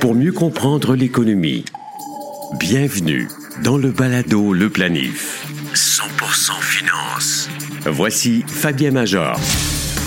pour mieux comprendre l'économie. Bienvenue dans le balado Le Planif. 100% finance. Voici Fabien Major.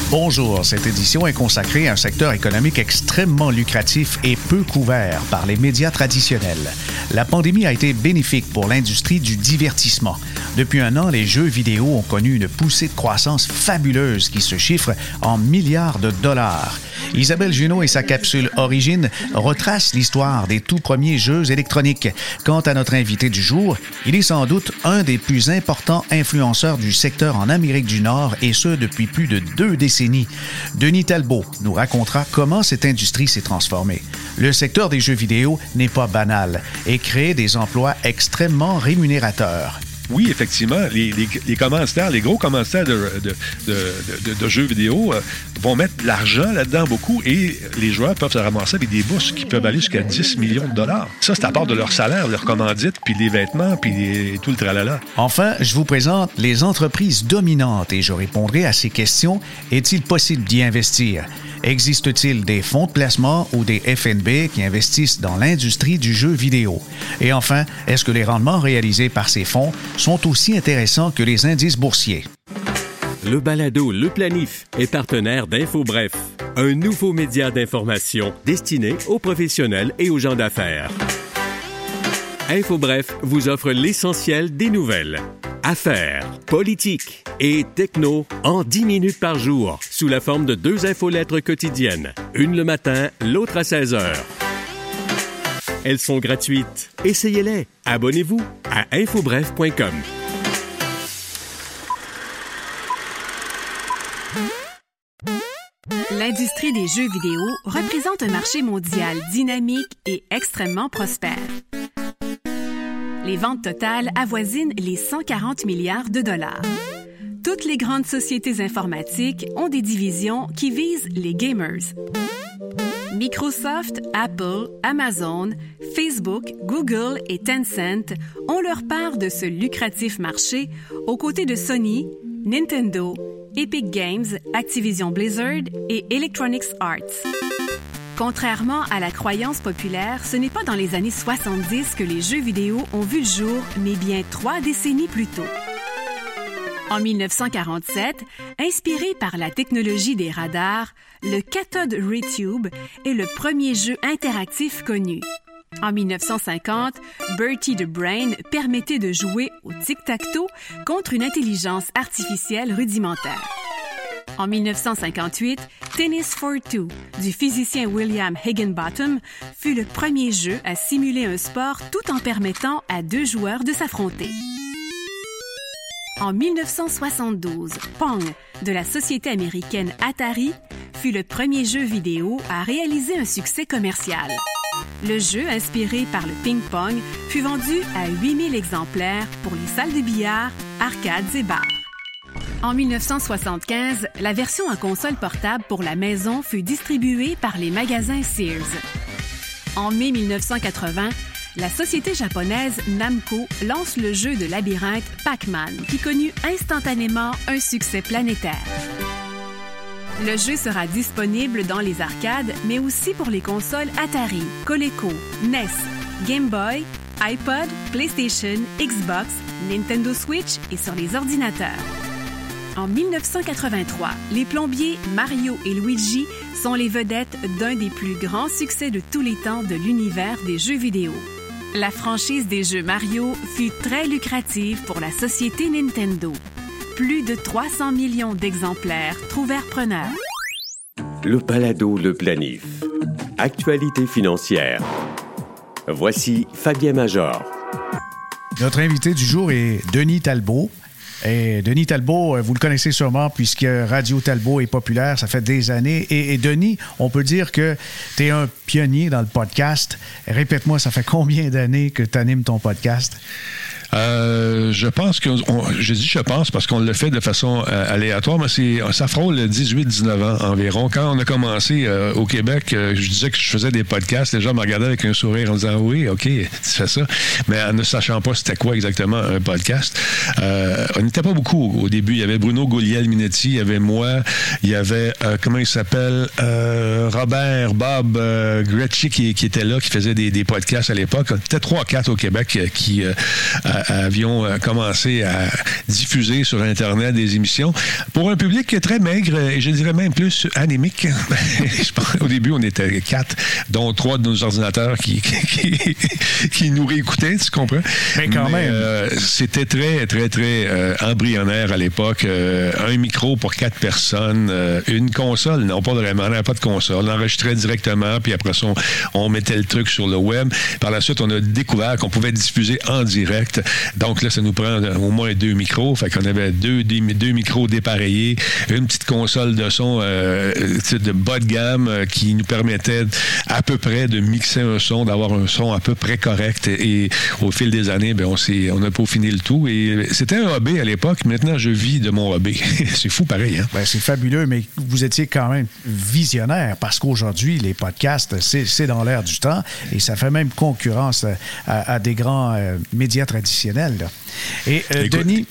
Bonjour, cette édition est consacrée à un secteur économique extrêmement lucratif et peu couvert par les médias traditionnels. La pandémie a été bénéfique pour l'industrie du divertissement. Depuis un an, les jeux vidéo ont connu une poussée de croissance fabuleuse qui se chiffre en milliards de dollars. Isabelle Junot et sa capsule Origine retracent l'histoire des tout premiers jeux électroniques. Quant à notre invité du jour, il est sans doute un des plus importants influenceurs du secteur en Amérique du Nord et ce depuis plus de deux décennies. Denis Talbot nous racontera comment cette industrie s'est transformée. Le secteur des jeux vidéo n'est pas banal et crée des emplois extrêmement rémunérateurs oui, effectivement, les, les, les, gros commentaires de, de, de, de jeux vidéo euh, vont mettre de l'argent là-dedans beaucoup et les joueurs peuvent se ramasser avec des bourses qui peuvent aller jusqu'à 10 millions de dollars. Ça, c'est à part de leur salaire, leur commandite, puis les vêtements, puis tout le tralala. Enfin, je vous présente les entreprises dominantes et je répondrai à ces questions. Est-il possible d'y investir? Existe-t-il des fonds de placement ou des FNB qui investissent dans l'industrie du jeu vidéo? Et enfin, est-ce que les rendements réalisés par ces fonds sont aussi intéressants que les indices boursiers? Le balado Le Planif est partenaire d'InfoBref, un nouveau média d'information destiné aux professionnels et aux gens d'affaires. InfoBref vous offre l'essentiel des nouvelles affaires, politique et techno en 10 minutes par jour sous la forme de deux infolettres quotidiennes, une le matin, l'autre à 16 heures. Elles sont gratuites. Essayez-les. Abonnez-vous à infobref.com. L'industrie des jeux vidéo représente un marché mondial dynamique et extrêmement prospère les ventes totales avoisinent les 140 milliards de dollars. Toutes les grandes sociétés informatiques ont des divisions qui visent les gamers. Microsoft, Apple, Amazon, Facebook, Google et Tencent ont leur part de ce lucratif marché aux côtés de Sony, Nintendo, Epic Games, Activision Blizzard et Electronic Arts. Contrairement à la croyance populaire, ce n'est pas dans les années 70 que les jeux vidéo ont vu le jour, mais bien trois décennies plus tôt. En 1947, inspiré par la technologie des radars, le Cathode Ray Tube est le premier jeu interactif connu. En 1950, Bertie the Brain permettait de jouer au tic-tac-toe contre une intelligence artificielle rudimentaire. En 1958, Tennis for Two du physicien William Higginbottom fut le premier jeu à simuler un sport tout en permettant à deux joueurs de s'affronter. En 1972, Pong de la société américaine Atari fut le premier jeu vidéo à réaliser un succès commercial. Le jeu, inspiré par le ping-pong, fut vendu à 8000 exemplaires pour les salles de billard, arcades et bars. En 1975, la version en console portable pour la maison fut distribuée par les magasins Sears. En mai 1980, la société japonaise Namco lance le jeu de labyrinthe Pac-Man, qui connut instantanément un succès planétaire. Le jeu sera disponible dans les arcades, mais aussi pour les consoles Atari, Coleco, NES, Game Boy, iPod, PlayStation, Xbox, Nintendo Switch et sur les ordinateurs. En 1983, les plombiers Mario et Luigi sont les vedettes d'un des plus grands succès de tous les temps de l'univers des jeux vidéo. La franchise des jeux Mario fut très lucrative pour la société Nintendo. Plus de 300 millions d'exemplaires trouvèrent preneur. Le Palado Le Planif. Actualité financière. Voici Fabien Major. Notre invité du jour est Denis Talbot, et Denis Talbot, euh, vous le connaissez sûrement puisque Radio Talbot est populaire, ça fait des années. Et, Denis, on peut dire que tu es un pionnier dans le podcast. Répète-moi, ça fait combien d'années que tu animes ton podcast? Euh, je pense que. Je dis je pense parce qu'on le fait de façon euh, aléatoire, mais c'est, ça frôle 18-19 ans environ. Quand on a commencé euh, au Québec, je disais que je faisais des podcasts. Les gens me regardaient avec un sourire en disant Oui, OK, tu fais ça. Mais en ne sachant pas c'était quoi exactement un podcast. on n'était pas beaucoup au début. Il y avait Bruno Gouliel-Minetti, il y avait moi, il y avait, comment il s'appelle Robert, Bob Gretschy qui, qui, était là, qui faisait des, des podcasts à l'époque. On était 3-4 au Québec qui avions commencé à diffuser sur Internet des émissions pour un public très maigre et je dirais même plus anémique. Au début, on était quatre, dont trois de nos ordinateurs qui, qui, nous réécoutaient, tu comprends? Mais quand même. Euh, c'était très, très, très euh, embryonnaire à l'époque. Euh, un micro pour quatre personnes, une console, non pas vraiment, on n'avait pas de console. On enregistrait directement, puis après ça, on, mettait le truc sur le web. Par la suite, on a découvert qu'on pouvait diffuser en direct. Donc là, ça nous prend au moins deux micros. Fait qu'on avait deux, micros dépareillés, une petite console de son euh, de bas de gamme euh, qui nous permettait à peu près de mixer un son, d'avoir un son à peu près correct. Et, au fil des années, ben, on, on a peaufiné le tout. Et c'était un hobby à l'époque. Maintenant, je vis de mon hobby. c'est fou pareil. Hein? Ben, c'est fabuleux, mais vous étiez quand même visionnaire parce qu'aujourd'hui, les podcasts, c'est dans l'air du temps et ça fait même concurrence à, des grands euh, médias traditionnels. Et euh, Denis?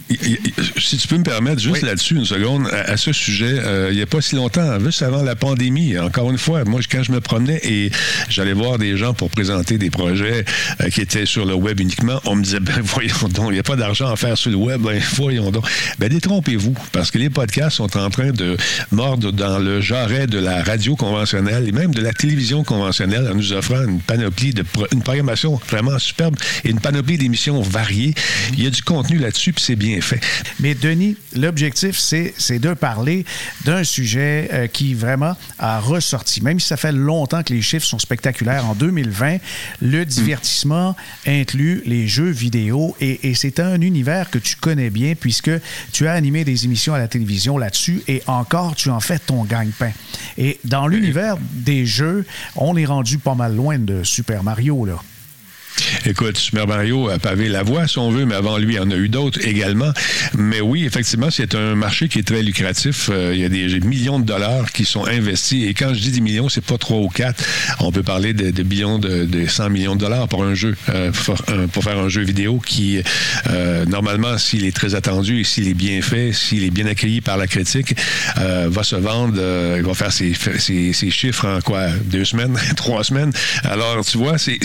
Si tu peux me permettre, juste là-dessus, une seconde, à, ce sujet, euh, il n'y a pas si longtemps, juste avant la pandémie, encore une fois, moi, quand je me promenais et j'allais voir des gens pour présenter des projets euh, qui étaient sur le web uniquement, on me disait, ben voyons donc, il n'y a pas d'argent à faire sur le web, ben voyons donc. Ben détrompez-vous, parce que les podcasts sont en train de mordre dans le jarret de la radio conventionnelle et même de la télévision conventionnelle en nous offrant une panoplie de, une programmation vraiment superbe et une panoplie d'émissions variées. Il y a du contenu là-dessus, puis c'est bien fait. Mais Denis, l'objectif, c'est de parler d'un sujet euh, qui vraiment a ressorti. Même si ça fait longtemps que les chiffres sont spectaculaires, en 2020, le divertissement inclut les jeux vidéo et, et c'est un univers que tu connais bien puisque tu as animé des émissions à la télévision là-dessus et encore, tu en fais ton gagne-pain. Et dans l'univers des jeux, on est rendu pas mal loin de Super Mario, là. Écoute, Super Mario a pavé la voie, si on veut, mais avant lui, il y en a eu d'autres également. Mais oui, effectivement, c'est un marché qui est très lucratif. Euh, il y a des millions de dollars qui sont investis. Et quand je dis des millions, c'est pas trois ou quatre. On peut parler de, billions, de, de, 100 millions de dollars pour un jeu, euh, pour, faire un jeu vidéo qui, euh, normalement, s'il est très attendu et s'il est bien fait, s'il est bien accueilli par la critique, va se vendre, il va faire ses, chiffres en quoi, deux semaines, trois semaines? Alors, tu vois, c'est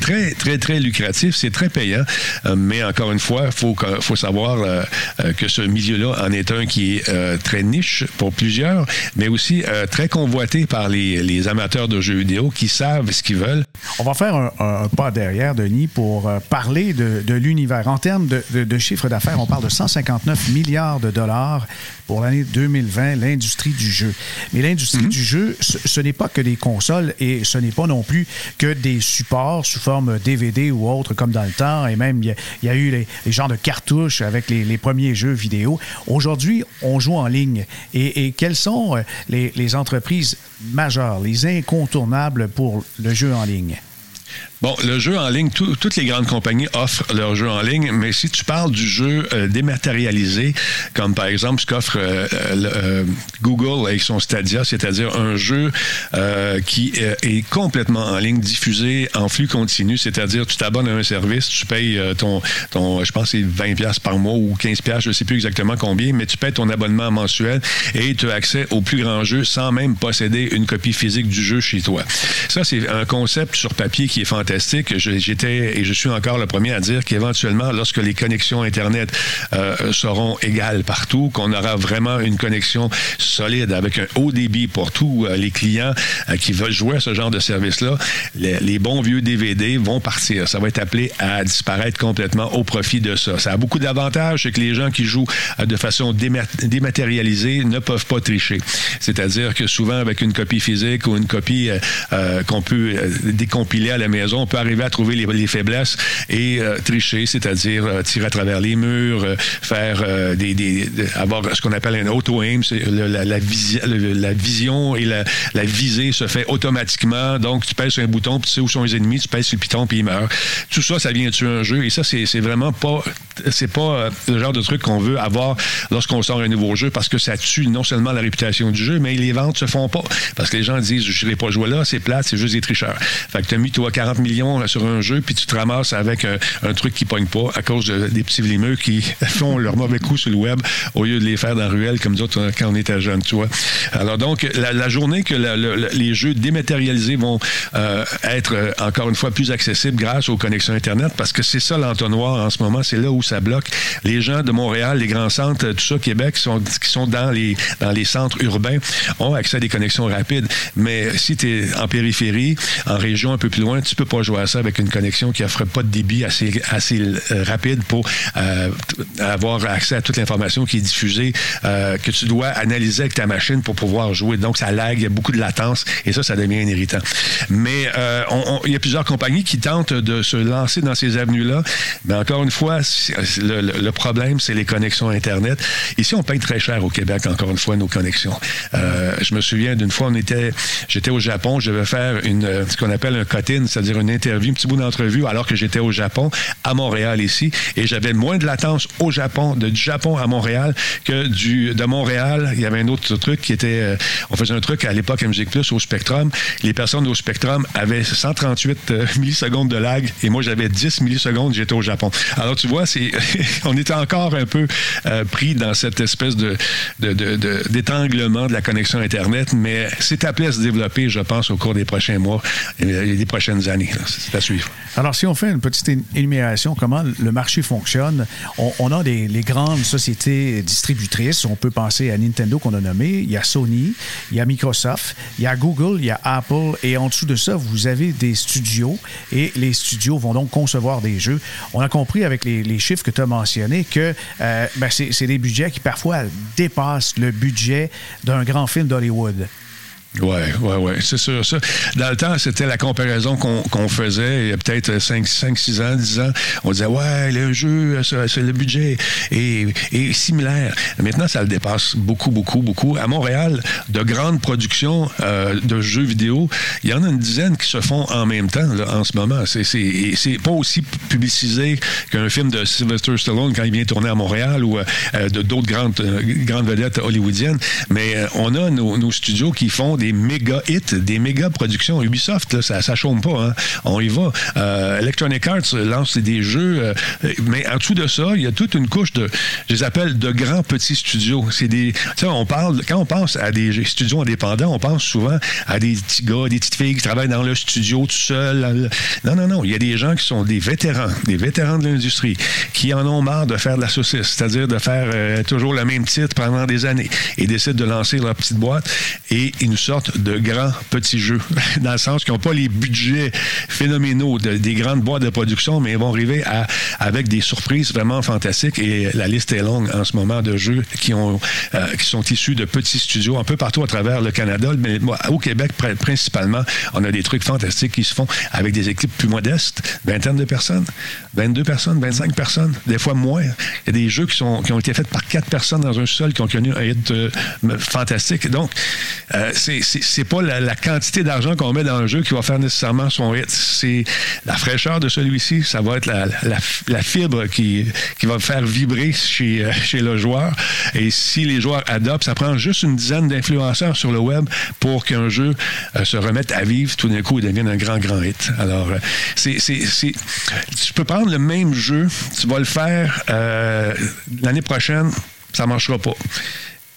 très, très, très lucratif, c'est très payant, euh, mais encore une fois, il faut, faut savoir euh, euh, que ce milieu-là en est un qui est très niche pour plusieurs, mais aussi très convoité par les, amateurs de jeux vidéo qui savent ce qu'ils veulent. On va faire un, pas derrière, Denis, pour parler de, l'univers. En termes de, de chiffre d'affaires, on parle de 159 milliards de dollars pour l'année 2020, l'industrie du jeu. Mais l'industrie mhm. du jeu, ce, n'est pas que des consoles et ce n'est pas non plus que des supports sous forme DVD ou autre comme dans le temps. Et même, il y, a eu les, genres de cartouches avec les, premiers jeux vidéo. Aujourd'hui, on joue en ligne. Et, quelles sont euh, les entreprises majeures, les incontournables pour le jeu en ligne? Bon, le jeu en ligne, toutes les grandes compagnies offrent leur jeu en ligne, mais si tu parles du jeu euh, dématérialisé, comme par exemple ce qu'offre euh, euh, Google avec son Stadia, c'est-à-dire un jeu qui est complètement en ligne, diffusé en flux continu, c'est-à-dire tu t'abonnes à un service, tu payes ton, ton je pense c'est 20 pièces par mois ou 15 pièces, je sais plus exactement combien, mais tu payes ton abonnement mensuel et tu as accès au plus grand jeu sans même posséder une copie physique du jeu chez toi. Ça, c'est un concept sur papier qui est fantastique J'étais et je suis encore le premier à dire qu'éventuellement, lorsque les connexions Internet euh, seront égales partout, qu'on aura vraiment une connexion solide avec un haut débit pour tous euh, les clients euh, qui veulent jouer à ce genre de service-là, les, bons vieux DVD vont partir. Ça va être appelé à disparaître complètement au profit de ça. Ça a beaucoup d'avantages, c'est que les gens qui jouent de façon dématérialisée ne peuvent pas tricher. C'est-à-dire que souvent, avec une copie physique ou une copie qu'on peut décompiler à la maison, on peut arriver à trouver les, faiblesses et tricher, c'est-à-dire tirer à travers les murs, faire des, avoir ce qu'on appelle un auto-aim, la, la, vision et la, visée se fait automatiquement. Donc, tu pèses sur un bouton, puis tu sais où sont les ennemis, tu pèses sur le piton, puis ils meurent. Tout ça, ça vient tuer un jeu. Et ça, c'est vraiment pas c'est pas le genre de truc qu'on veut avoir lorsqu'on sort un nouveau jeu parce que ça tue non seulement la réputation du jeu, mais les ventes se font pas. Parce que les gens disent, je n'irai pas jouer là, c'est plate, c'est juste des tricheurs. Fait que tu as mis, toi, 40 millions sur un jeu, puis tu te ramasses avec un, truc qui pogne pas à cause des petits vlimeux qui font leur mauvais coup sur le web au lieu de les faire dans la ruelle comme d'autres quand on était jeune, tu vois. Alors donc, la, journée que les jeux dématérialisés vont euh, être euh, encore une fois plus accessibles grâce aux connexions Internet, parce que c'est ça l'entonnoir en ce moment, c'est là où ça bloque. Les gens de Montréal, les grands centres, tout ça, Québec, qui sont, qui sont dans, les, dans les centres urbains, ont accès à des connexions rapides. Mais si tu es en périphérie, en région un peu plus loin, tu peux pas jouer à ça avec une connexion qui offre pas de débit assez, assez euh, rapide pour avoir accès à toute l'information qui est diffusée, que tu dois analyser avec ta machine pour pouvoir jouer. Donc, ça lag, il y a beaucoup de latence et ça, ça devient irritant. Mais euh, il y a plusieurs compagnies qui tentent de se lancer dans ces avenues-là. Mais encore une fois, le, problème, c'est les connexions Internet. Ici, on paye très cher au Québec, encore une fois, nos connexions. Euh, je me souviens d'une fois, on était, j'étais au Japon, je devais faire ce qu'on appelle un cut-in, c'est-à-dire une interview, un petit bout d'entrevue, alors que j'étais au Japon, à Montréal ici, et j'avais moins de latence au Japon, de, du Japon à Montréal, que du, de Montréal. Il y avait un autre truc qui était, euh, on faisait un truc à l'époque Musique Plus au Spectrum. Les personnes au Spectrum avaient 138 euh, millisecondes de lag et moi j'avais 10 millisecondes, j'étais au Japon. Alors tu vois, on était encore un peu euh, pris dans cette espèce de, d'étanglement de, la connexion Internet, mais c'est appelé à se développer, je pense, au cours des prochains mois et des prochaines années. Alors, si on fait une petite énumération, comment le marché fonctionne, on, a les grandes sociétés distributrices. On peut penser à Nintendo qu'on a nommé, il y a Sony, il y a Microsoft, il y a Google, il y a Apple, et en dessous de ça, vous avez des studios, et les studios vont donc concevoir des jeux. On a compris avec les, chiffres que tu as mentionnés que euh, ben, c'est des budgets qui parfois dépassent le budget d'un grand film d'Hollywood. Oui, oui, oui, c'est sûr. Ça. Dans le temps, c'était la comparaison qu'on faisait il y a peut-être 5, 5, 6 ans, 10 ans. On disait, ouais, le jeu, c'est le budget est, similaire. Maintenant, ça le dépasse beaucoup, beaucoup, beaucoup. À Montréal, de grandes productions euh, de jeux vidéo, il y en a une dizaine qui se font en même temps en ce moment. C'est pas aussi publicisé qu'un film de Sylvester Stallone quand il vient tourner à Montréal ou euh, d'autres grandes, euh, grandes vedettes hollywoodiennes. Mais on a nos, nos studios qui font des méga hits, des méga productions. Ubisoft, ça, ne chôme pas. Hein. On y va. Euh, Electronic Arts lance des jeux, euh, mais en dessous de ça, il y a toute une couche de, je les appelle de grands petits studios. C'est des, on parle, quand on pense à des studios indépendants, on pense souvent à des petits gars, des petites filles qui travaillent dans le studio tout seul. Non, non, non. Il y a des gens qui sont des vétérans, des vétérans de l'industrie, qui en ont marre de faire de la saucisse, c'est-à-dire de faire euh, toujours le même titre pendant des années et décident de lancer leur petite boîte et ils nous sortent de grands petits jeux, dans le sens qu'ils n'ont pas les budgets phénoménaux des grandes boîtes de production, mais ils vont arriver à, avec des surprises vraiment fantastiques. Et la liste est longue en ce moment de jeux qui, ont, euh, qui sont issus de petits studios un peu partout à travers le Canada, mais au Québec principalement, on a des trucs fantastiques qui se font avec des équipes plus modestes, vingtaine de personnes, 22 personnes, 25 personnes, des fois moins. Il y a des jeux qui, sont, qui ont été faits par quatre personnes dans un sol qui ont connu un hit euh, fantastique. Donc, euh, c'est c'est pas la, quantité d'argent qu'on met dans le jeu qui va faire nécessairement son hit. C'est la fraîcheur de celui-ci. Ça va être la, fibre qui, qui va faire vibrer chez, euh, chez le joueur. Et si les joueurs adoptent, ça prend juste une dizaine d'influenceurs sur le web pour qu'un jeu euh, se remette à vivre. Tout d'un coup, il devienne un grand, grand hit. Alors, euh, c'est, tu peux prendre le même jeu, tu vas le faire l'année prochaine, ça marchera pas.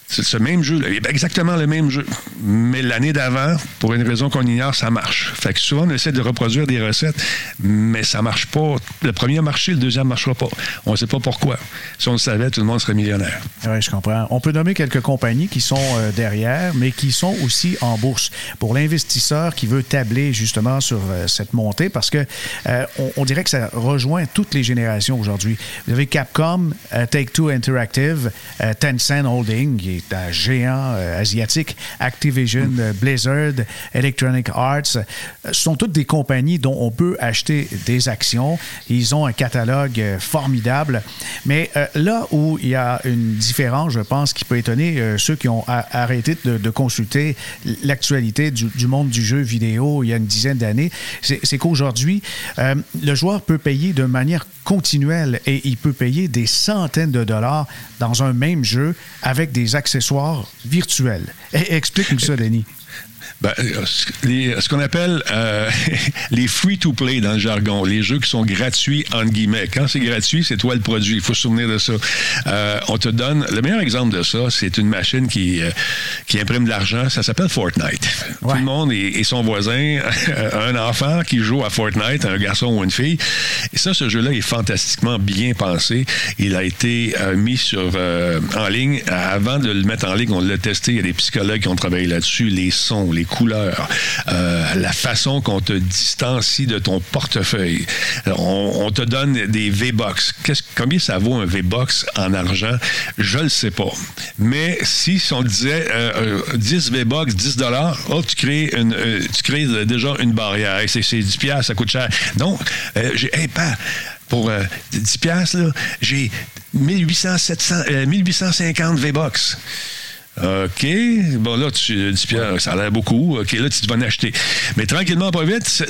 C'est ce même jeu, exactement le même jeu. Mais l'année d'avant, pour une raison qu'on ignore, ça marche. Fait que souvent, on essaie de reproduire des recettes, mais ça marche pas. Le premier a marché, le deuxième ne marchera pas. On ne sait pas pourquoi. Si on le savait, tout le monde serait millionnaire. Oui, je comprends. On peut nommer quelques compagnies qui sont euh, derrière, mais qui sont aussi en bourse. Pour l'investisseur qui veut tabler justement sur euh, cette montée, parce que euh, on, dirait que ça rejoint toutes les générations aujourd'hui. Vous avez Capcom, Take-Two Interactive, Tencent Holding, est un géant asiatique, Activision, Blizzard, Electronic Arts. Ce sont toutes des compagnies dont on peut acheter des actions. Ils ont un catalogue formidable. Mais là où il y a une différence, je pense, qui peut étonner ceux qui ont arrêté de, consulter l'actualité du, monde du jeu vidéo il y a une dizaine d'années, c'est qu'aujourd'hui, le joueur peut payer de manière continuelle et il peut payer des centaines de dollars dans un même jeu avec des accessoires virtuels. Explique-nous ça, Denis. Ben, euh, ce qu'on appelle euh, les free-to-play dans le jargon, les jeux qui sont gratuits, entre guillemets. Quand c'est gratuit, c'est toi le produit. Il faut se souvenir de ça. Euh, on te donne... Le meilleur exemple de ça, c'est une machine qui, qui imprime de l'argent. Ça s'appelle Fortnite. Tout le monde et, son voisin, un enfant qui joue à Fortnite, un garçon ou une fille. Et ça, ce jeu-là est fantastiquement bien pensé. Il a été mis sur en ligne. Avant de le mettre en ligne, on l'a testé. Il y a des psychologues qui ont travaillé là-dessus. Les sons, les couleurs, euh, la façon qu'on te distancie de ton portefeuille. On, te donne des V-Box. Combien ça vaut un V-Box en argent? Je le sais pas. Mais si on disait 10 V-Box, 10 dollars, oh, tu crées, une, euh, déjà une barrière. C'est 10 piastres, ça coûte cher. Donc, euh, j'ai, hey, pas, pour 10 piastres, j'ai 1800, 700, 1850 V-Box. OK. Bon, là, tu dis, Pierre, ça a l'air beaucoup. OK, là, tu vas en acheter. Mais tranquillement, pas vite,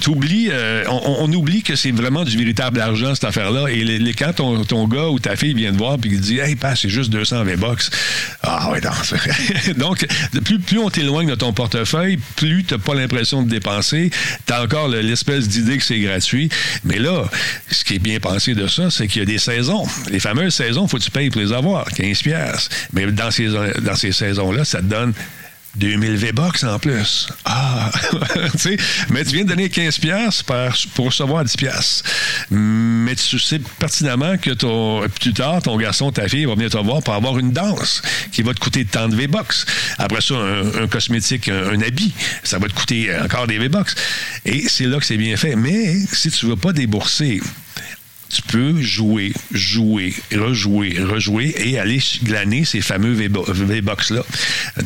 tu oublies, euh, on, oublie que c'est vraiment du véritable argent, cette affaire-là. Et les, quand ton, ton, gars ou ta fille vient te voir et il dit, hey, pas, c'est juste 220 bucks. Ah, ouais, non. Donc, plus, plus on t'éloigne de ton portefeuille, plus tu n'as pas l'impression de dépenser. Tu as encore l'espèce d'idée que c'est gratuit. Mais là, ce qui est bien pensé de ça, c'est qu'il y a des saisons. Les fameuses saisons, faut que tu payes pour les avoir, 15 pièces. Mais dans ces dans ces saisons-là, ça te donne 2000 V-Box en plus. Ah! mais tu viens de donner 15 pièces pour recevoir 10 pièces. Mais tu sais pertinemment que ton, plus tard, ton garçon, ta fille va venir te voir pour avoir une danse qui va te coûter tant de V-Box. Après ça, un, cosmétique, un, habit, ça va te coûter encore des V-Box. Et c'est là que c'est bien fait. Mais si tu ne veux pas débourser tu peux jouer, jouer, rejouer, rejouer et aller glaner ces fameux V-Box-là.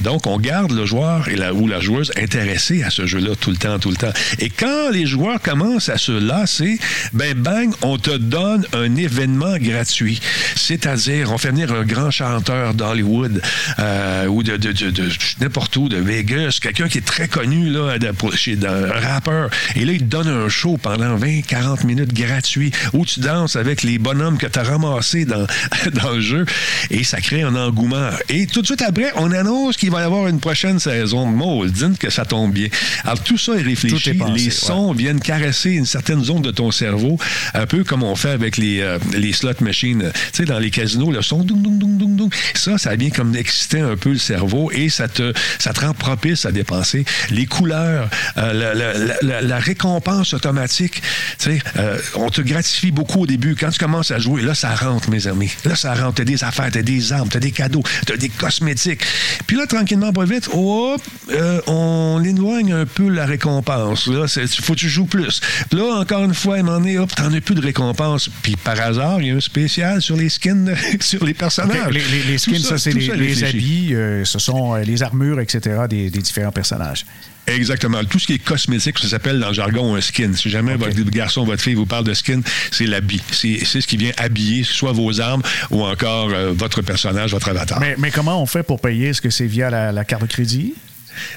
Donc, on garde le joueur et la, ou la joueuse intéressé à ce jeu-là tout le temps, tout le temps. Et quand les joueurs commencent à se lasser, ben bang, on te donne un événement gratuit. C'est-à-dire, on fait venir un grand chanteur d'Hollywood euh, ou de, de, de, n'importe où, de Vegas, quelqu'un qui est très connu, là, chez, un rappeur. Et là, il te donne un show pendant 20-40 minutes gratuit où tu avec les bonhommes que tu as ramassés dans, dans le jeu et ça crée un engouement. Et tout de suite après, on annonce qu'il va y avoir une prochaine saison. Moldine que ça tombe bien. Alors tout ça est réfléchi. les sons viennent caresser une certaine zone de ton cerveau, un peu comme on fait avec les, euh, les slot machines. Tu sais, dans les casinos, le son, dong, dong, dong, dong, ça, ça vient comme exciter un peu le cerveau et ça te, ça te rend propice à dépenser. Les couleurs, euh, la, récompense automatique, tu sais, euh, on te gratifie beaucoup au début. Quand tu commences à jouer, là, ça rentre, mes amis. Là, ça rentre. T'as des affaires, t'as des armes, t'as des cadeaux, t'as des cosmétiques. Puis là, tranquillement, pas vite, euh, on éloigne un peu la récompense. Là, il faut que tu joues plus. là, encore une fois, il m'en est, hop, t'en as plus de récompense. Puis par hasard, il y a un spécial sur les skins, sur les personnages. Les, skins, ça, c'est les, habits, euh, ce sont euh, les armures, etc., des différents personnages. Exactement. Tout ce qui est cosmétique, ça s'appelle dans le jargon un skin. Si jamais votre garçon, votre fille vous parle de skin, c'est l'habit. C'est ce qui vient habiller soit vos armes ou encore euh, votre personnage, votre avatar. Mais, comment on fait pour payer? Est-ce que c'est via la, carte de crédit?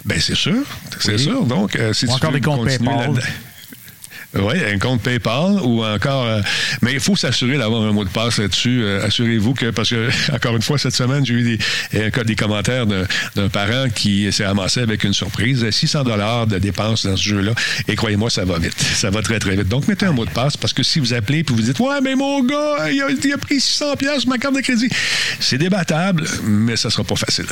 Ben c'est sûr, c'est sûr. Donc, euh, si ou encore des comptes PayPal. Oui, un compte PayPal ou encore. Euh, mais il faut s'assurer d'avoir un mot de passe là-dessus. Euh, assurez-vous que, parce que, encore une fois, cette semaine, j'ai eu des, des commentaires d'un parent qui s'est amassé avec une surprise 600 dollars de dépenses dans ce jeu-là. Et croyez-moi, ça va vite. Ça va très, très vite. Donc, mettez un mot de passe parce que si vous appelez et vous dites Ouais, mais mon gars, il a, pris 600 pièces sur ma carte de crédit, c'est débattable, mais ça sera pas facile.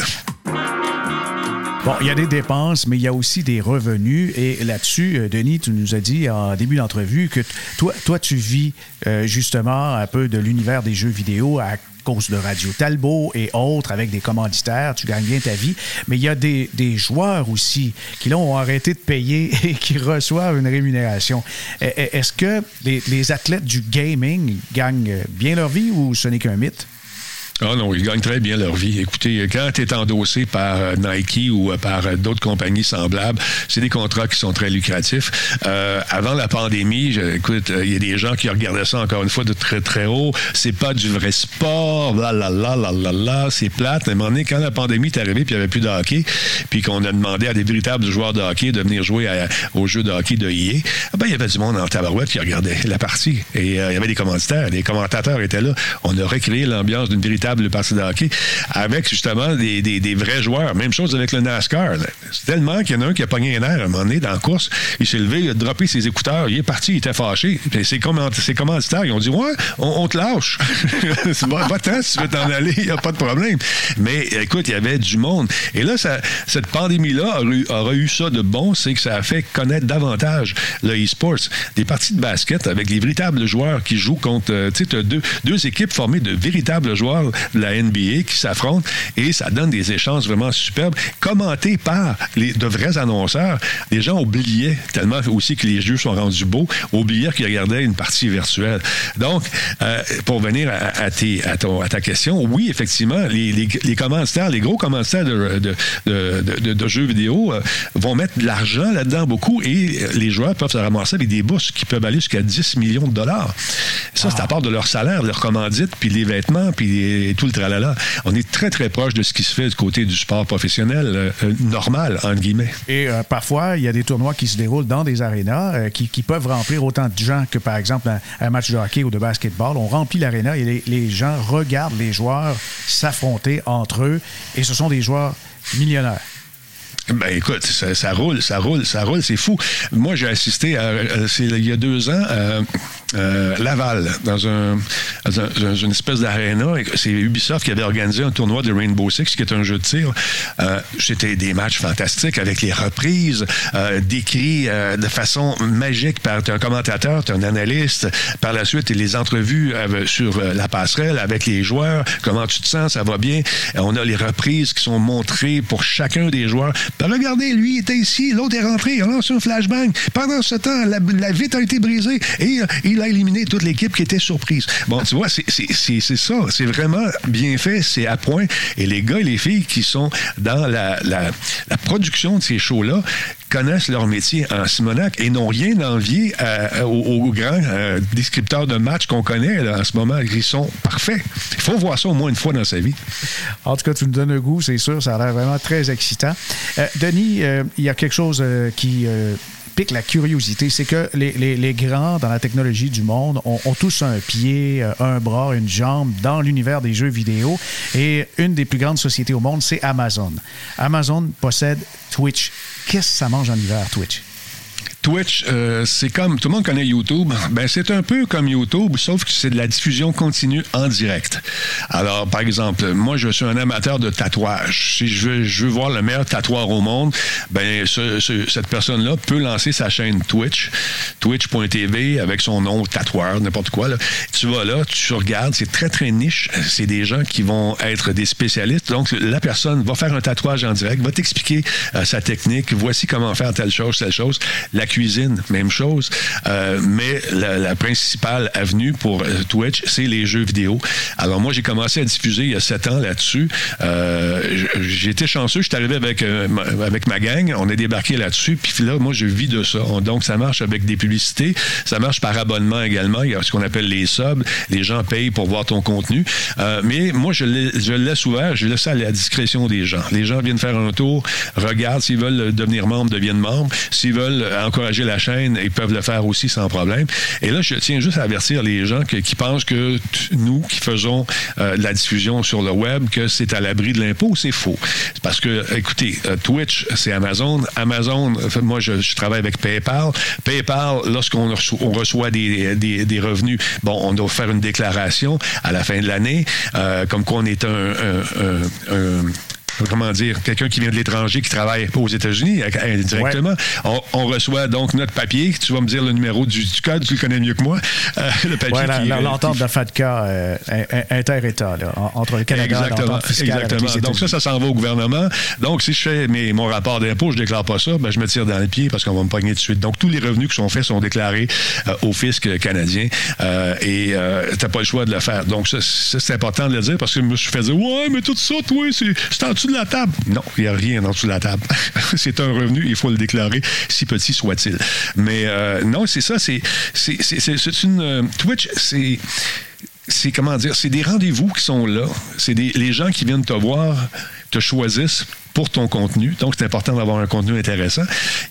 Bon, il y a des dépenses, mais il y a aussi des revenus. Et là-dessus, euh, Denis, tu nous as dit en début d'entrevue que toi, toi, tu vis euh, justement un peu de l'univers des jeux vidéo à cause de Radio Talbot et autres avec des commanditaires, tu gagnes bien ta vie. Mais il y a des, joueurs aussi qui là ont arrêté de payer et qui reçoivent une rémunération. E, e, est-ce que les athlètes du gaming gagnent bien leur vie ou ce n'est qu'un mythe? Ah non, ils gagnent très bien leur vie. Écoutez, quand tu es endossé par euh, Nike ou euh, par euh, d'autres compagnies semblables, c'est des contrats qui sont très lucratifs. avant la pandémie, écoute, il y a des gens qui regardaient ça encore une fois de très très haut. C'est pas du vrai sport, là là là, c'est plate. À un moment donné, quand la pandémie est arrivée, puis il n'y avait plus de hockey, puis qu'on a demandé à des véritables joueurs de hockey de venir jouer aux jeux de hockey de IE, ah ben, il y avait du monde en tabarouette qui regardait la partie. Et il y avait des commentateurs. Les commentateurs étaient là. On a recréé l'ambiance d'une véritable le parti de avec justement des, des, vrais joueurs. Même chose avec le NASCAR. C'est tellement qu'il y en a un qui a pogné un air à un moment donné dans la course. Il s'est levé, il a droppé ses écouteurs, il est parti, il était fâché. Puis ses, commanditaires, ils ont dit Ouais, on, te lâche. Va-t'en si tu veux t'en aller, il n'y a pas de problème. Mais écoute, il y avait du monde. Et là, ça, cette pandémie-là aurait eu ça de bon, c'est que ça a fait connaître davantage le e-sports. Des parties de basket avec des véritables joueurs qui jouent contre. Euh, tu sais, deux, deux équipes formées de véritables joueurs de la NBA qui s'affrontent et ça donne des échanges vraiment superbes, commentés par les, de vrais annonceurs. Les gens oubliaient, tellement aussi que les jeux sont rendus beaux, oubliaient qu'ils regardaient une partie virtuelle. Donc, euh, pour venir à, à, ta question, oui, effectivement, les, les, les commanditaires, les gros commanditaires de, de, de, jeux vidéo euh, vont mettre de l'argent là-dedans beaucoup et les joueurs peuvent se ramasser avec des bourses qui peuvent aller jusqu'à 10 millions de dollars. Ça, c'est à part de leur salaire, de leur commandite, puis les vêtements, puis les, tout le tralala. On est très, très proche de ce qui se fait du côté du sport professionnel euh, euh, normal, entre guillemets. Et euh, parfois, il y a des tournois qui se déroulent dans des arénas qui, peuvent remplir autant de gens que, par exemple, un, match de hockey ou de basketball. On remplit l'aréna et les, les gens regardent les joueurs s'affronter entre eux et ce sont des joueurs millionnaires. Ben écoute, ça, roule, ça roule, ça roule, c'est fou. Moi, j'ai assisté à, il y a deux ans à euh, Laval, dans, un, une espèce d'aréna. C'est Ubisoft qui avait organisé un tournoi de Rainbow Six, qui est un jeu de tir. Euh, C'était des matchs fantastiques avec les reprises euh, décrits euh, de façon magique par un commentateur, un analyste. Par la suite, les entrevues sur la passerelle avec les joueurs. Comment tu te sens? Ça va bien? On a les reprises qui sont montrées pour chacun des joueurs. Ben, regardez, lui était ici, l'autre est rentré, il a lancé un flashbang. Pendant ce temps, la, la vitre a été brisée et euh, il a éliminé toute l'équipe qui était surprise. Bon, tu vois, c'est ça. C'est vraiment bien fait, c'est à point. Et les gars et les filles qui sont dans la, la, la production de ces shows-là, connaissent leur métier en Simonac et n'ont rien envié euh, aux, grands euh, descripteurs de matchs qu'on connaît en ce moment. Ils sont parfaits. Il faut voir ça au moins une fois dans sa vie. En tout cas, tu nous donnes le goût, c'est sûr. Ça a l'air vraiment très excitant. Euh, Denis, il y a quelque chose qui pique la curiosité, c'est que les, grands dans la technologie du monde ont, tous un pied, un bras, une jambe dans l'univers des jeux vidéo. Et une des plus grandes sociétés au monde, c'est Amazon. Amazon possède Twitch. Qu'est-ce que ça mange en hiver, Twitch? Twitch, euh, c'est comme tout le monde connaît YouTube. Ben c'est un peu comme YouTube, sauf que c'est de la diffusion continue en direct. Alors, par exemple, moi je suis un amateur de tatouage. Si je veux, je veux voir le meilleur tatoueur au monde, ben cette personne-là peut lancer sa chaîne Twitch, Twitch.tv avec son nom tatoueur, n'importe quoi. Tu vas là, tu regardes, c'est très très niche. C'est des gens qui vont être des spécialistes. Donc la personne va faire un tatouage en direct, va t'expliquer euh, sa technique. Voici comment faire telle chose, telle chose. La cuisine, même chose. Euh, mais la, principale avenue pour euh, Twitch, c'est les jeux vidéo. Alors moi, j'ai commencé à diffuser il y a sept ans là-dessus. Été chanceux, je suis arrivé avec, avec ma gang, on est débarqué là-dessus, puis là, moi, je vis de ça. Donc, ça marche avec des publicités, ça marche par abonnement également. Il y a ce qu'on appelle les subs. Les gens payent pour voir ton contenu. mais moi, je, je le laisse ouvert, je laisse ça à la discrétion des gens. Les gens viennent faire un tour, regardent s'ils veulent devenir membres, deviennent membres. S'ils veulent encore la chaîne, ils peuvent le faire aussi sans problème. Et là, je tiens juste à avertir les gens qui pensent que nous, qui faisons euh, de la diffusion sur le web, que c'est à l'abri de l'impôt, c'est faux. Parce que, écoutez, euh, Twitch, c'est Amazon. Amazon, moi, je, travaille avec PayPal. PayPal, lorsqu'on reçoit, des, des, revenus, bon, on doit faire une déclaration à la fin de l'année, euh, comme quoi on est un comment dire, quelqu'un qui vient de l'étranger, qui travaille aux États-Unis directement. On, reçoit donc notre papier. Tu vas me dire le numéro du, code, tu le connais mieux que moi. Euh, le papier. Ouais, l'entente de FATCA euh, inter-État, entre le Canada Exactement. Exactement. Donc ça, ça s'en va au gouvernement. Donc si je fais mes, mon rapport d'impôt, je déclare pas ça, ben, je me tire dans le pied parce qu'on va me pogner tout de suite. Donc tous les revenus qui sont faits sont déclarés euh, au fisc canadien et tu n'as pas le choix de le faire. Donc ça, c'est important de le dire parce que je me suis fait dire Ouais, mais tout ça, toi, c'est en dessous de la table? Non, il n'y a rien en dessous de la table. c'est un revenu, il faut le déclarer, si petit soit-il. Mais euh, non, c'est ça, c'est une. Euh, Twitch, c'est c'est comment dire, c'est des rendez-vous qui sont là. C'est les gens qui viennent te voir, te choisissent pour ton contenu. Donc, c'est important d'avoir un contenu intéressant.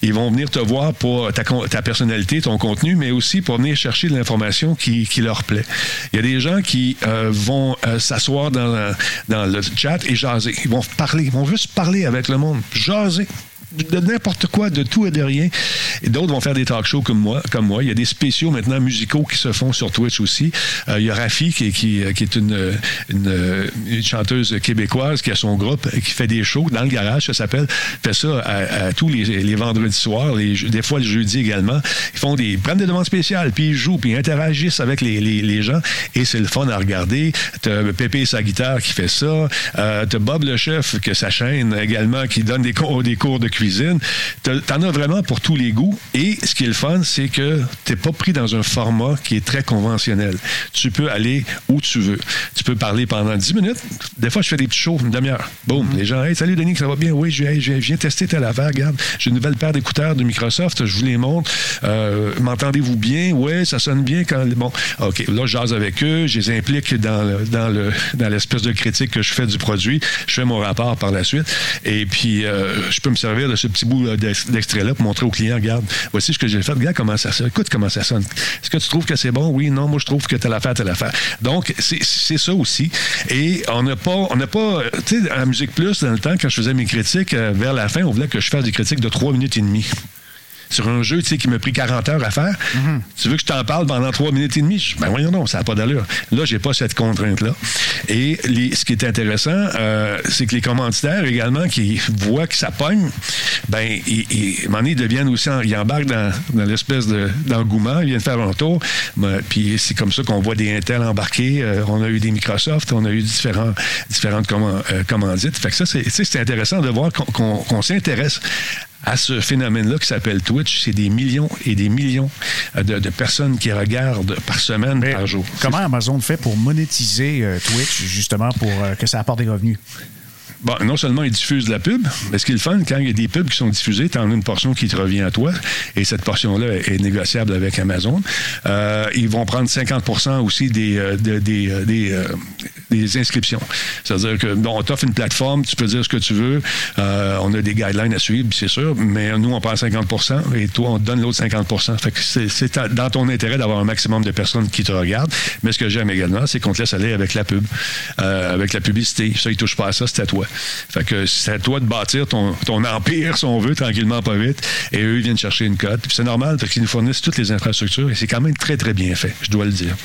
Ils vont venir te voir pour ta, ta personnalité, ton contenu, mais aussi pour venir chercher de l'information qui, qui, leur plaît. Il y a des gens qui euh, vont euh, s'asseoir dans, dans le chat et jaser. Ils vont parler. Ils vont juste parler avec le monde. Jaser de n'importe quoi, de tout et de rien. Et d'autres vont faire des talk shows comme moi. Comme moi. Il y a des spéciaux maintenant musicaux qui se font sur Twitch aussi. Euh, il y a Rafi, qui, qui est une, une, chanteuse québécoise qui a son groupe, qui fait des shows dans le garage, ça s'appelle. fait ça à, tous les, vendredis soirs, des fois le jeudi également. Ils font des, prennent des demandes spéciales, puis ils jouent, puis ils interagissent avec les gens. Et c'est le fun à regarder. T'as Pépé sa guitare qui fait ça. Euh, T'as Bob le chef, que sa chaîne également, qui donne des cours, des cours de cuisine cuisine. T'en as vraiment pour tous les goûts. Et ce qui est le fun, c'est que t'es pas pris dans un format qui est très conventionnel. Tu peux aller où tu veux. Tu peux parler pendant 10 minutes. Des fois, je fais des petits shows, une demi-heure. Boum. Mm-hmm. Les gens, hey, salut Denis, ça va bien? Oui, je, viens tester telle affaire. Regarde, j'ai une nouvelle paire d'écouteurs de Microsoft. Je vous les montre. Euh, m'entendez-vous bien? Oui, ça sonne bien quand. Bon, OK. Là, je jase avec eux. Je les implique dans, le, dans, le, dans l'espèce de critique que je fais du produit. Je fais mon rapport par la suite. Et puis, euh, je peux me servir ce petit bout euh, d'extrait-là pour montrer au client, regarde, voici ce que j'ai fait, regarde comment ça sonne, écoute comment ça sonne. Est-ce que tu trouves que c'est bon? Oui, non, moi je trouve que telle affaire, telle affaire. Donc, c'est ça aussi. Et on n'a pas, on n'a pas, tu sais, à Musique Plus, dans le temps, quand je faisais mes critiques, euh, vers la fin, on voulait que je fasse des critiques de trois minutes et demie sur un jeu tu sais, qui m'a pris 40 heures à faire. Mhm. Tu veux que je t'en parle pendant 3 minutes et demie? Ben voyons non, ça n'a pas d'allure. Là, j'ai pas cette contrainte-là. Et ce qui est intéressant, euh, c'est que les commanditaires également qui voient que ça pogne, ben, ils, ils, deviennent aussi, ils embarquent dans, l'espèce d'engouement, ils viennent faire un tour. Ben, puis c'est comme ça qu'on voit des Intel embarqués. Euh, on a eu des Microsoft, on a eu différents, différentes euh, commandites. Fait que ça, c'est intéressant de voir qu'on s'intéresse à ce phénomène-là qui s'appelle Twitch. C'est des millions et des millions euh, de, personnes qui regardent par semaine, par jour. Comment Amazon fait pour monétiser euh, Twitch, justement, pour euh, que ça apporte des revenus? Bon, non seulement ils diffusent de la pub, mais ce qui est le fun, quand il y a des pubs qui sont diffusées, tu en as une portion qui te revient à toi, et cette portion-là est négociable avec Amazon. ils vont prendre 50% aussi des, des, des, des inscriptions. C'est-à-dire que, bon, on t'offre une plateforme, tu peux dire ce que tu veux, euh, on a des guidelines à suivre, c'est sûr, mais nous, on prend 50% et toi, on te donne l'autre 50% Fait que c'est dans ton intérêt d'avoir un maximum de personnes qui te regardent. Mais ce que j'aime également, c'est qu'on te laisse aller avec la pub, euh, avec la publicité. Ça, ils touchent pas à ça, c'est à toi. Fait que c'est à toi de bâtir ton, ton, empire, si on veut, tranquillement, pas vite. Et eux, ils viennent chercher une cote. c'est normal, parce qu'ils nous fournissent toutes les infrastructures et c'est quand même très, très bien fait, je dois le dire.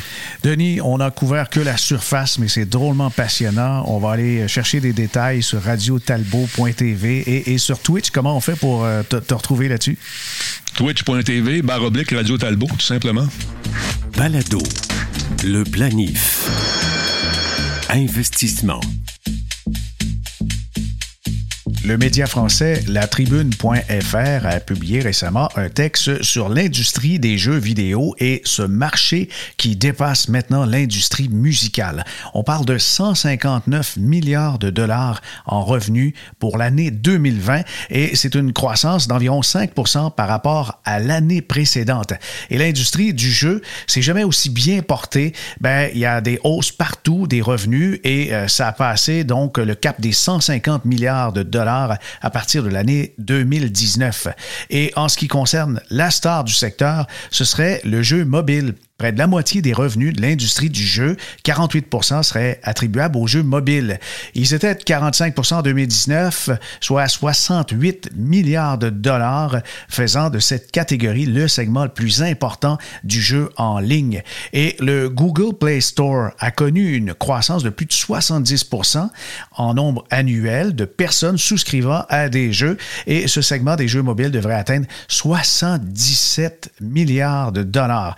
Denis, on a couvert que la surface, mais c'est drôlement passionnant. On va aller chercher des détails sur radiotalbo.tv et, et sur Twitch. Comment on fait pour euh, te, retrouver là-dessus? Twitch.tv, barre oblique Radio Talbot, tout simplement. Balado, le planif. Investissement. Le média français La Tribune.fr a publié récemment un texte sur l'industrie des jeux vidéo et ce marché qui dépasse maintenant l'industrie musicale. On parle de 159 milliards de dollars en revenus pour l'année 2020 et c'est une croissance d'environ 5% par rapport à l'année précédente. Et l'industrie du jeu, c'est jamais aussi bien porté. Ben, il y a des hausses partout des revenus et euh, ça a passé donc le cap des 150 milliards de dollars à partir de l'année 2019. Et en ce qui concerne la star du secteur, ce serait le jeu mobile. Près de la moitié des revenus de l'industrie du jeu, 48% seraient attribuables aux jeux mobiles. Ils étaient de 45% en 2019, soit 68 milliards de dollars, faisant de cette catégorie le segment le plus important du jeu en ligne. Et le Google Play Store a connu une croissance de plus de 70% en nombre annuel de personnes souscrivant à des jeux et ce segment des jeux mobiles devrait atteindre 77 milliards de dollars.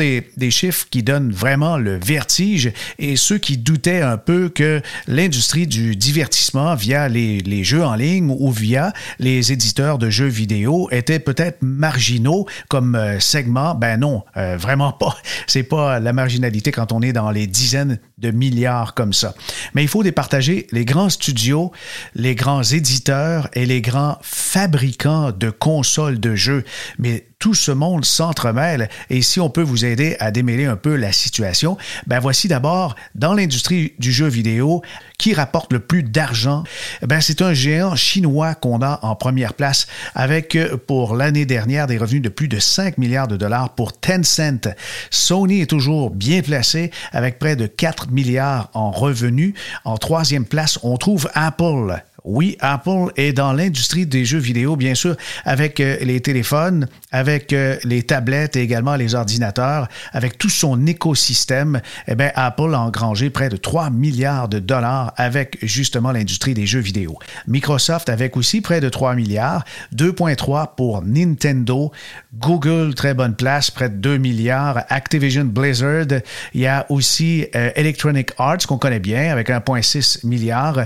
Des, chiffres qui donnent vraiment le vertige et ceux qui doutaient un peu que l'industrie du divertissement via les, jeux en ligne ou via les éditeurs de jeux vidéo étaient peut-être marginaux comme euh, segment, ben non, euh, vraiment pas. C'est pas la marginalité quand on est dans les dizaines de milliards comme ça. Mais il faut départager les grands studios, les grands éditeurs et les grands fabricants de consoles de jeux. Mais tout ce monde s'entremêle et si on peut vous aider à démêler un peu la situation, ben voici d'abord dans l'industrie du jeu vidéo qui rapporte le plus d'argent. Ben c'est un géant chinois qu'on a en première place avec pour l'année dernière des revenus de plus de 5 milliards de dollars pour Tencent. Sony est toujours bien placé avec près de 4 milliards en revenus. En troisième place, on trouve Apple oui, Apple est dans l'industrie des jeux vidéo, bien sûr, avec euh, les téléphones, avec euh, les tablettes et également les ordinateurs, avec tout son écosystème. Eh bien, Apple a engrangé près de 3 milliards de dollars avec justement l'industrie des jeux vidéo. Microsoft avec aussi près de 3 milliards, 2,3 pour Nintendo, Google, très bonne place, près de 2 milliards, Activision Blizzard, il y a aussi euh, Electronic Arts qu'on connaît bien avec 1,6 milliard,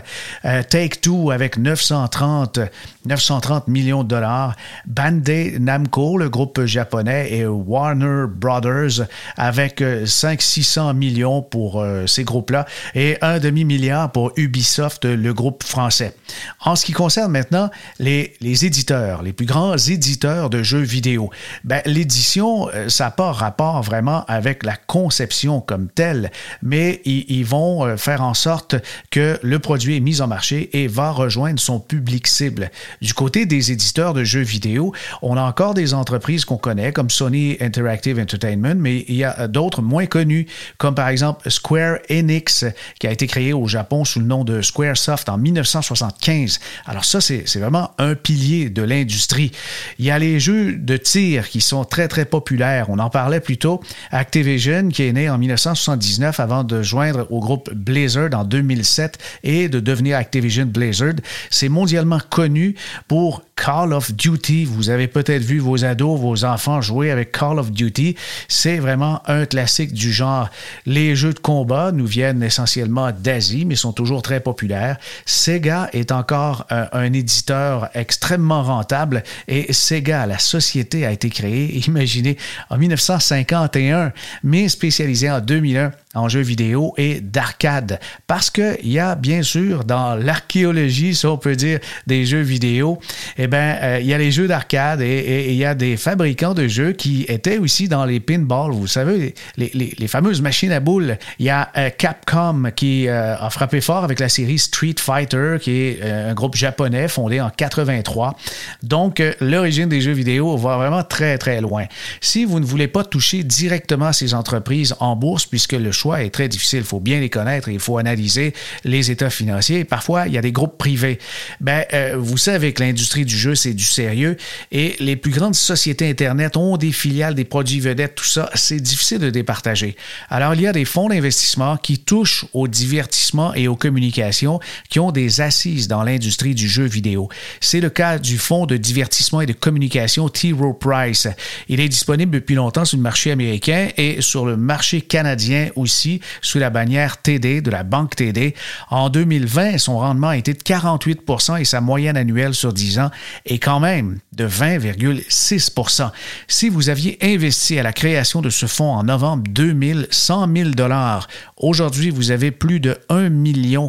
Avec 930, 930 millions de dollars. Bandai Namco, le groupe japonais, et Warner Brothers avec 500-600 euh, millions pour euh, ces groupes-là et un demi-milliard pour Ubisoft, le groupe français. En ce qui concerne maintenant les, les éditeurs, les plus grands éditeurs de jeux vidéo, ben, l'édition, euh, ça n'a pas rapport vraiment avec la conception comme telle, mais ils, ils vont faire en sorte que le produit est mis en marché et va rejoindre son public cible. Du côté des éditeurs de jeux vidéo, on a encore des entreprises qu'on connaît, comme Sony Interactive Entertainment, mais il y a d'autres moins connues, comme par exemple Square Enix, qui a été créé au Japon sous le nom de Squaresoft en 1975. Alors ça, c'est vraiment un pilier de l'industrie. Il y a les jeux de tir qui sont très, très populaires. On en parlait plus tôt. Activision, qui est né en 1979 avant de joindre au groupe Blizzard en 2007 et de devenir Activision Blizzard c'est mondialement connu pour Call of Duty. Vous avez peut-être vu vos ados, vos enfants jouer avec Call of Duty. C'est vraiment un classique du genre. Les jeux de combat nous viennent essentiellement d'Asie, mais sont toujours très populaires. Sega est encore un, un éditeur extrêmement rentable et Sega, la société, a été créée, imaginez, en 1951, mais spécialisée en 2001 en jeux vidéo et d'arcade. Parce qu'il y a bien sûr dans l'archéologie, si on peut dire, des jeux vidéo, eh bien, euh, il y a les jeux d'arcade et, il y a des fabricants de jeux qui étaient aussi dans les pinballs. Vous savez, les, fameuses machines à boules. Il y a euh, Capcom qui euh, a frappé fort avec la série Street Fighter, qui est un groupe japonais fondé en 83. Donc, l'origine des jeux vidéo va vraiment très, très loin. Si vous ne voulez pas toucher directement ces entreprises en bourse, puisque le est très difficile. Il faut bien les connaître et il faut analyser les états financiers. Parfois, il y a des groupes privés. Ben, euh, vous savez que l'industrie du jeu, c'est du sérieux et les plus grandes sociétés Internet ont des filiales, des produits vedettes, tout ça. C'est difficile de départager. Alors, il y a des fonds d'investissement qui touchent au divertissement et aux communications qui ont des assises dans l'industrie du jeu vidéo. C'est le cas du fonds de divertissement et de communication T. Rowe Price. Il est disponible depuis longtemps sur le marché américain et sur le marché canadien aussi sous la bannière TD de la banque TD. En 2020, son rendement a été de 48% et sa moyenne annuelle sur 10 ans est quand même de 20,6% Si vous aviez investi à la création de ce fonds en novembre 2000 100 000 dollars, aujourd'hui vous avez plus de 1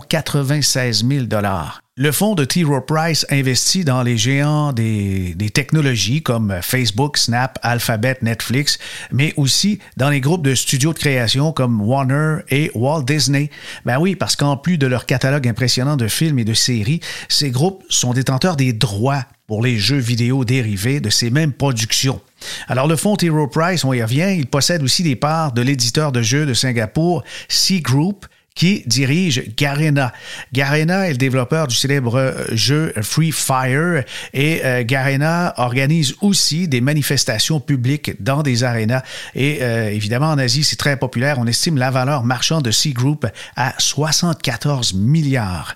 96 000 dollars. Le fonds de T. Rowe Price investit dans les géants des, technologies comme Facebook, Snap, Alphabet, Netflix, mais aussi dans les groupes de studios de création comme Warner et Walt Disney. Ben oui, parce qu'en plus de leur catalogue impressionnant de films et de séries, ces groupes sont détenteurs des droits pour les jeux vidéo dérivés de ces mêmes productions. Alors, le fonds T. Price, on y revient, il possède aussi des parts de l'éditeur de jeux de Singapour, C Group, qui dirige Garena. Garena est le développeur du célèbre euh, jeu Free Fire et euh, Garena organise aussi des manifestations publiques dans des arénas. Et euh, évidemment, en Asie, c'est très populaire. On estime la valeur marchande de C Group à 74 milliards.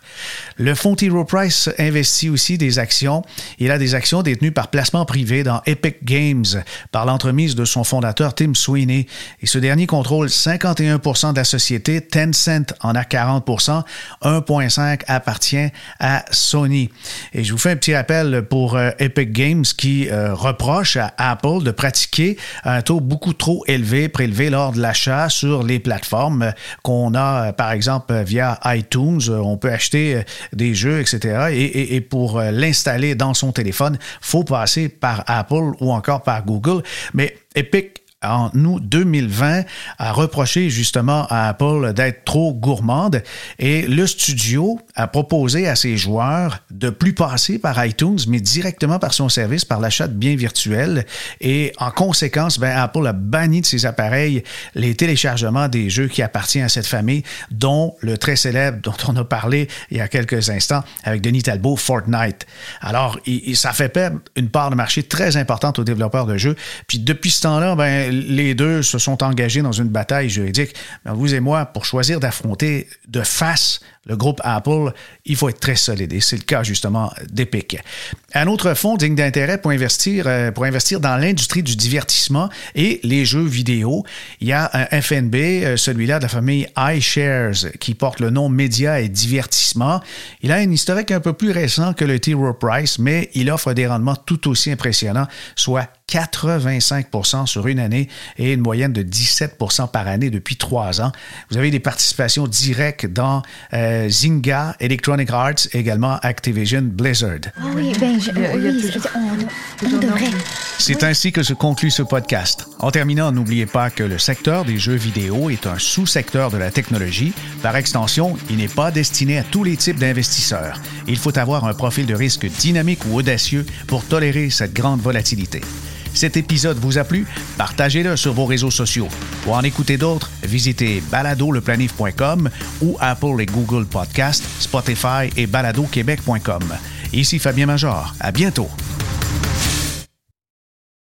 Le fonds T. Price investit aussi des actions. Il a des actions détenues par placement privé dans Epic Games par l'entremise de son fondateur Tim Sweeney. Et ce dernier contrôle 51% de la société. Tencent en a 40% 1,5 appartient à Sony. Et je vous fais un petit rappel pour euh, Epic Games qui euh, reproche à Apple de pratiquer un taux beaucoup trop élevé prélevé lors de l'achat sur les plateformes qu'on a, euh, par exemple, via iTunes. On peut acheter des jeux, etc. Et, et pour l'installer dans son téléphone, faut passer par Apple ou encore par Google. Mais Epic en août 2020 a reproché justement à Apple d'être trop gourmande. Et le studio a proposé à ses joueurs de plus passer par iTunes mais directement par son service par l'achat de biens virtuels. Et en conséquence ben, Apple a banni de ses appareils les téléchargements des jeux qui appartiennent à cette famille dont le très célèbre dont on a parlé il y a quelques instants avec Denis Talbot Fortnite. Alors ça fait perdre une part de marché très importante aux développeurs de jeux. Puis depuis ce temps-là ben les deux se sont engagés dans une bataille juridique. vous et moi, pour choisir d'affronter de face le groupe Apple, il faut être très solide. Et c'est le cas justement d'Epic. Un autre fonds digne d'intérêt pour investir, euh, pour investir dans l'industrie du divertissement et les jeux vidéo, il y a un FNB, euh, celui-là de la famille iShares, qui porte le nom Média et Divertissement. Il a un historique un peu plus récent que le T. Rowe Price, mais il offre des rendements tout aussi impressionnants, soit 85% sur une année et une moyenne de 17% par année depuis trois ans. Vous avez des participations directes dans euh, Zynga, Electronic Arts, également Activision Blizzard. Ah oui, ben, on, devrait. C'est ainsi que se conclut ce podcast. En terminant, n'oubliez pas que le secteur des jeux vidéo est un sous-secteur de la technologie. Par extension, il n'est pas destiné à tous les types d'investisseurs. Il faut avoir un profil de risque dynamique ou audacieux pour tolérer cette grande volatilité. Cet épisode vous a plu? Partagez-le sur vos réseaux sociaux. Pour en écouter d'autres, visitez baladoleplanif.com ou Apple et Google Podcast, Spotify et baladoquebec.com. Ici Fabien Major. À bientôt.